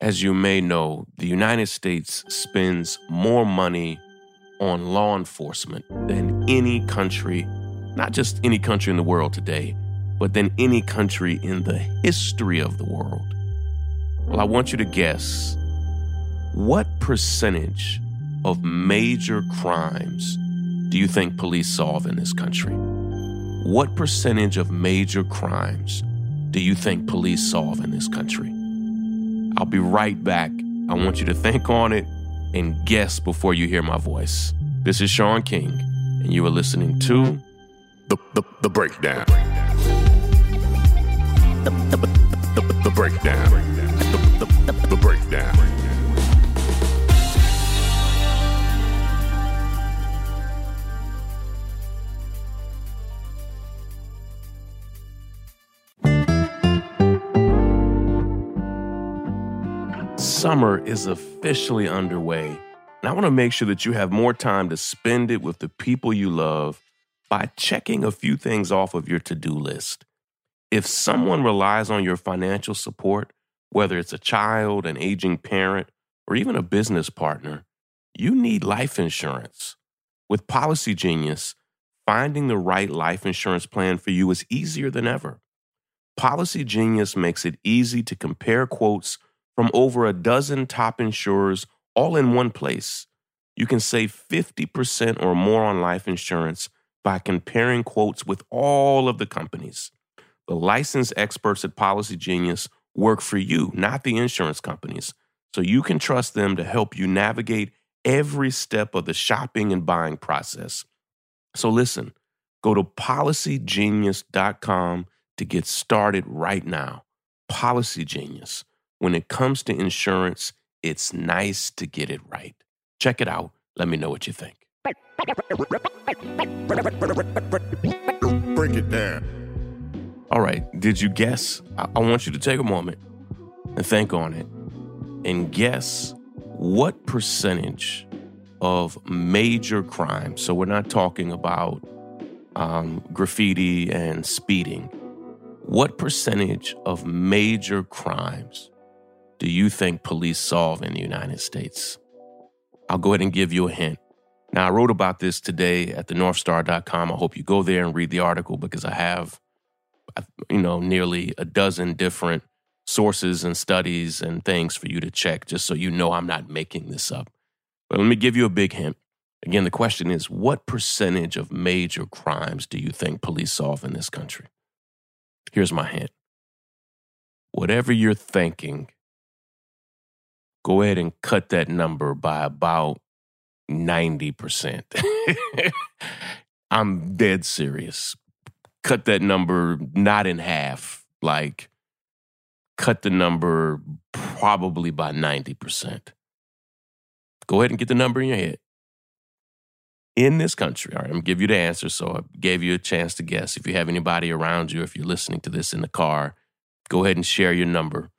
As you may know, the United States spends more money on law enforcement than any country, not just any country in the world today, but than any country in the history of the world. Well, I want you to guess what percentage of major crimes do you think police solve in this country? What percentage of major crimes do you think police solve in this country? I'll be right back. I want you to think on it and guess before you hear my voice. This is Shaun King, and you are listening to The, the, the breakdown. The, the, the, the breakdown. The, the, the breakdown. Summer is officially underway, and I want to make sure that you have more time to spend it with the people you love by checking a few things off of your to do list. If someone relies on your financial support, whether it's a child, an aging parent, or even a business partner, you need life insurance. With Policygenius, finding the right life insurance plan for you is easier than ever. Policygenius makes it easy to compare quotes from over a dozen top insurers all in one place. You can save 50% or more on life insurance by comparing quotes with all of the companies. The licensed experts at Policygenius work for you, not the insurance companies, so you can trust them to help you navigate every step of the shopping and buying process. So listen, go to policygenius.com to get started right now. Policygenius. When it comes to insurance, it's nice to get it right. Check it out. Let me know what you think. Break it down. All right, did you guess? I, I want you to take a moment and think on it and guess what percentage of major crimes, so we're not talking about um, graffiti and speeding, what percentage of major crimes do you think police solve in the United States? I'll go ahead and give you a hint. Now, I wrote about this today at the northstar.com. I hope you go there and read the article because I have, you know, nearly a dozen different sources and studies and things for you to check just so you know I'm not making this up. But let me give you a big hint. Again, the question is what percentage of major crimes do you think police solve in this country? Here's my hint. Whatever you're thinking, go ahead and cut that number by about 90%. I'm dead serious. Cut that number not in half, like cut the number probably by 90%. Go ahead and get the number in your head. In this country, all right, I'm gonna give you the answer. So I gave you a chance to guess. If you have anybody around you, if you're listening to this in the car, go ahead and share your number.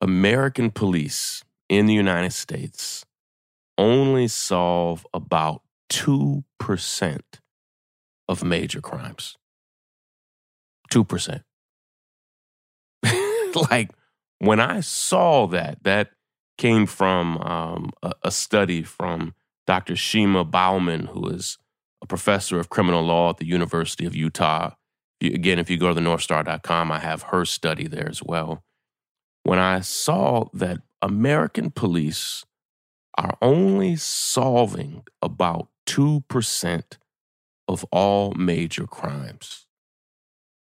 American police in the United States only solve about 2% of major crimes. 2%. like when I saw that, that came from um, a, a study from Dr. Shima Baughman, who is a professor of criminal law at the University of Utah. Again, if you go to the northstar.com, I have her study there as well. When I saw that American police are only solving about 2% of all major crimes,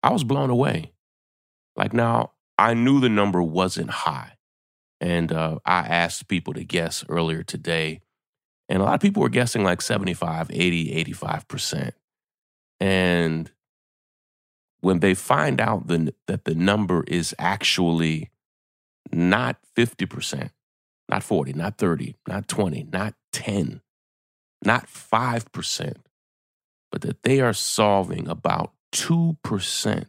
I was blown away. Like now, I knew the number wasn't high. And uh, I asked people to guess earlier today. And a lot of people were guessing like 75, 80, 85%. And when they find out the, that the number is actually not 50%, not 40, not 30, not 20, not 10, not 5%, but that they are solving about 2%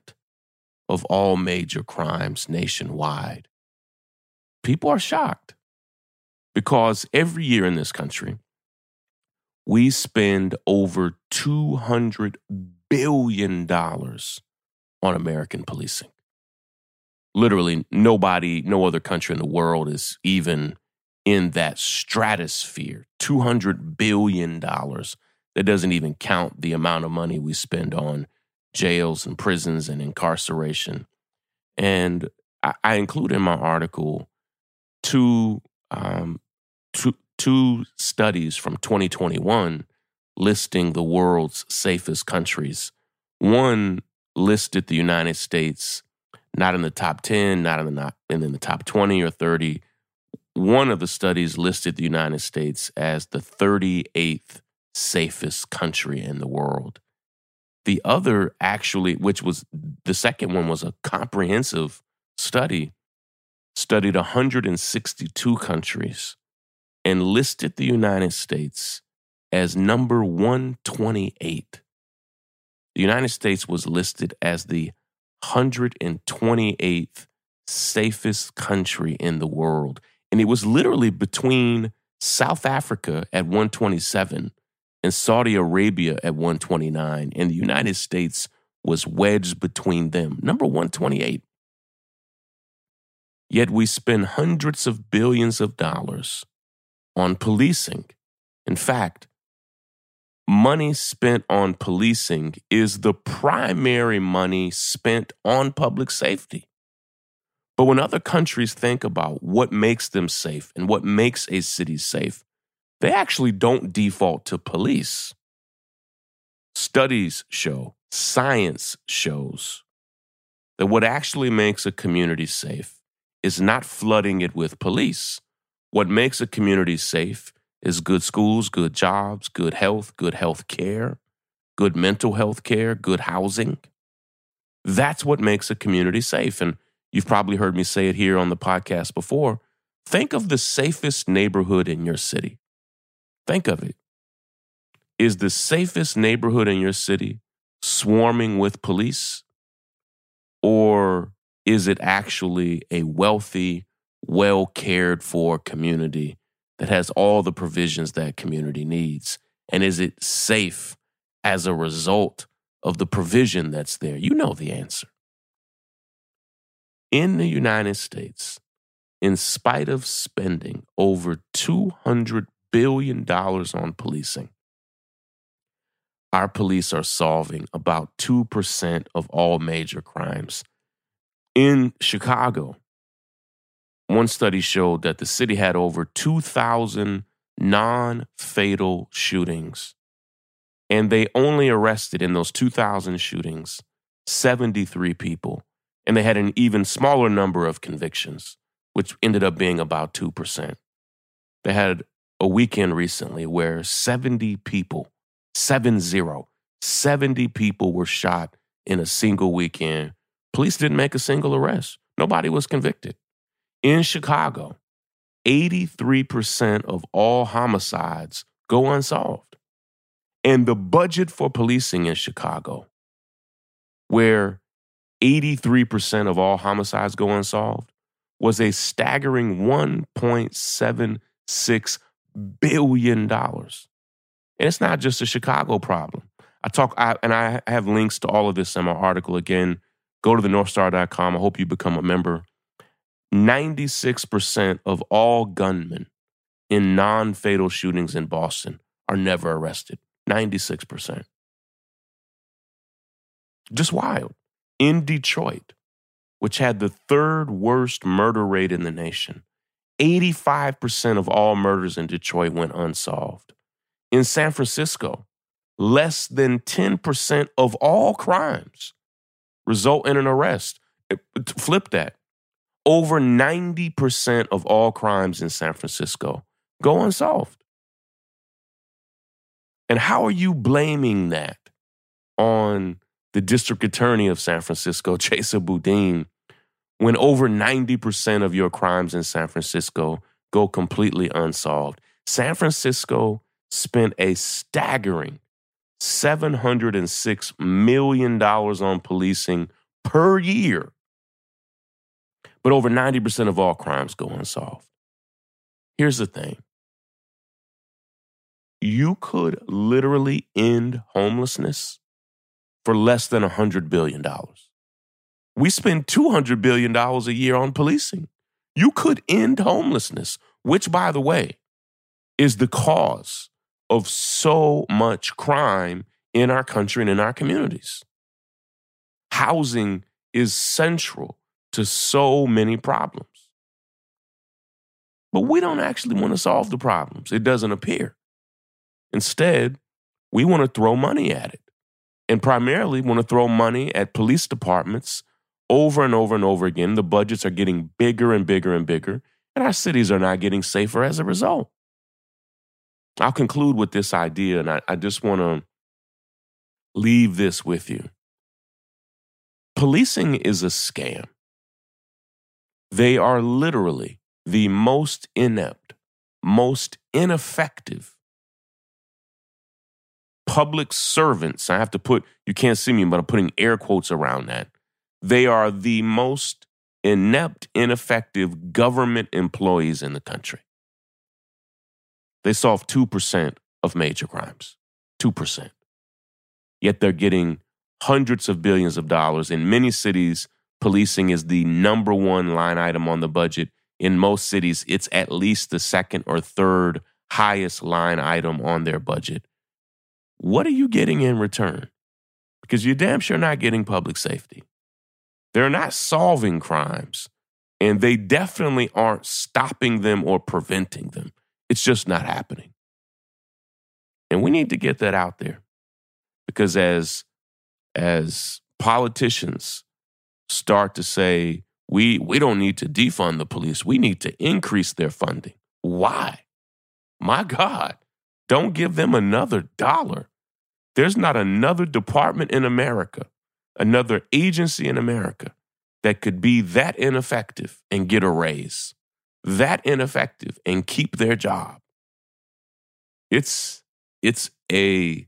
of all major crimes nationwide. People are shocked because every year in this country, we spend over $200 billion on American policing. Literally nobody, no other country in the world is even in that stratosphere. $200 billion. That doesn't even count the amount of money we spend on jails and prisons and incarceration. And I, I include in my article two, um, two, two studies from 2021 listing the world's safest countries. One listed the United States not in the top 10, not in the not and in the top 20 or 30. One of the studies listed the United States as the 38th safest country in the world. The other actually, which was the second one was a comprehensive study, studied 162 countries and listed the United States as number 128. The United States was listed as the 128th safest country in the world. And it was literally between South Africa at 127 and Saudi Arabia at 129. And the United States was wedged between them, number 128. Yet we spend hundreds of billions of dollars on policing. In fact, money spent on policing is the primary money spent on public safety. But when other countries think about what makes them safe and what makes a city safe, they actually don't default to police. Studies show, science shows that what actually makes a community safe is not flooding it with police. What makes a community safe is good schools, good jobs, good health, good health care, good mental health care, good housing. That's what makes a community safe. And you've probably heard me say it here on the podcast before. Think of the safest neighborhood in your city. Think of it. Is the safest neighborhood in your city swarming with police? Or is it actually a wealthy, well cared for community that has all the provisions that community needs? And is it safe as a result of the provision that's there? You know the answer. In the United States, in spite of spending over $200 billion on policing, our police are solving about 2% of all major crimes. In Chicago, one study showed that the city had over 2,000 non fatal shootings. And they only arrested in those 2,000 shootings 73 people. And they had an even smaller number of convictions, which ended up being about 2%. They had a weekend recently where 70 people, 70, 70 people were shot in a single weekend. Police didn't make a single arrest. Nobody was convicted. In Chicago, 83% of all homicides go unsolved. And the budget for policing in Chicago, where 83% of all homicides go unsolved, was a staggering $1.76 billion. And it's not just a Chicago problem. I talk, I, and I have links to all of this in my article. Again, go to the northstar.com. I hope you become a member. 96% of all gunmen in non fatal shootings in Boston are never arrested. 96%. Just wild. In Detroit, which had the third worst murder rate in the nation, 85% of all murders in Detroit went unsolved. In San Francisco, less than 10% of all crimes result in an arrest. Flip that over 90% of all crimes in San Francisco go unsolved. And how are you blaming that on the district attorney of San Francisco, Chesa Boudin, when over 90% of your crimes in San Francisco go completely unsolved? San Francisco spent a staggering $706 million on policing per year but over 90% of all crimes go unsolved. Here's the thing you could literally end homelessness for less than $100 billion. We spend $200 billion a year on policing. You could end homelessness, which, by the way, is the cause of so much crime in our country and in our communities. Housing is central to so many problems. But we don't actually want to solve the problems, it doesn't appear. Instead, we want to throw money at it and primarily want to throw money at police departments over and over and over again. The budgets are getting bigger and bigger and bigger, and our cities are not getting safer as a result. I'll conclude with this idea, and I, I just want to leave this with you. Policing is a scam. They are literally the most inept, most ineffective public servants. I have to put, you can't see me, but I'm putting air quotes around that they are the most inept, ineffective government employees in the country. They solve 2% of major crimes. 2%. Yet they're getting hundreds of billions of dollars. In many cities, policing is the number one line item on the budget. In most cities, it's at least the second or third highest line item on their budget. What are you getting in return? Because you're damn sure not getting public safety. They're not solving crimes, and they definitely aren't stopping them or preventing them. It's just not happening. And we need to get that out there because as as politicians start to say we we don't need to defund the police, we need to increase their funding. Why? My God, don't give them another dollar. There's not another department in America another agency in America that could be that ineffective and get a raise, that ineffective and keep their job. It's it's a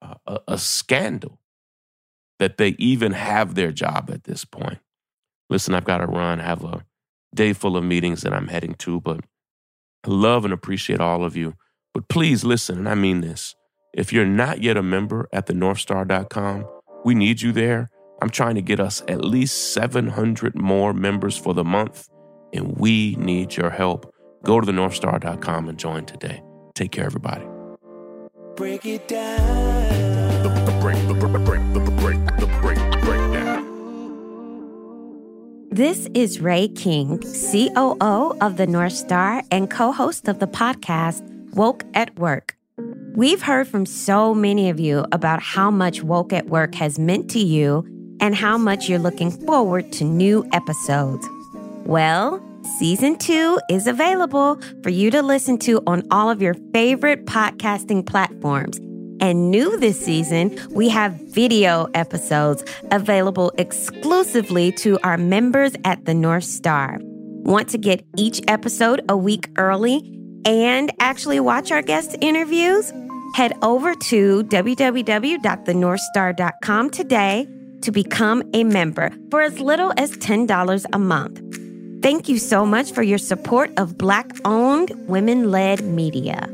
a, a scandal that they even have their job at this point. Listen, I've got to run. I have a day full of meetings that I'm heading to, but I love and appreciate all of you. But please listen, and I mean this. If you're not yet a member at thenorthstar.com, we need you there. I'm trying to get us at least 700 more members for the month, and we need your help. Go to thenorthstar.com and join today. Take care, everybody. Break it down. This is Rai King, COO of the North Star and co host of the podcast Woke at Work. We've heard from so many of you about how much Woke at Work has meant to you and how much you're looking forward to new episodes. Well, season two is available for you to listen to on all of your favorite podcasting platforms. And new this season, we have video episodes available exclusively to our members at the North Star. Want to get each episode a week early and actually watch our guest interviews? Head over to www.thenorthstar.com today to become a member for as little as $10 a month. Thank you so much for your support of Black owned, women led media.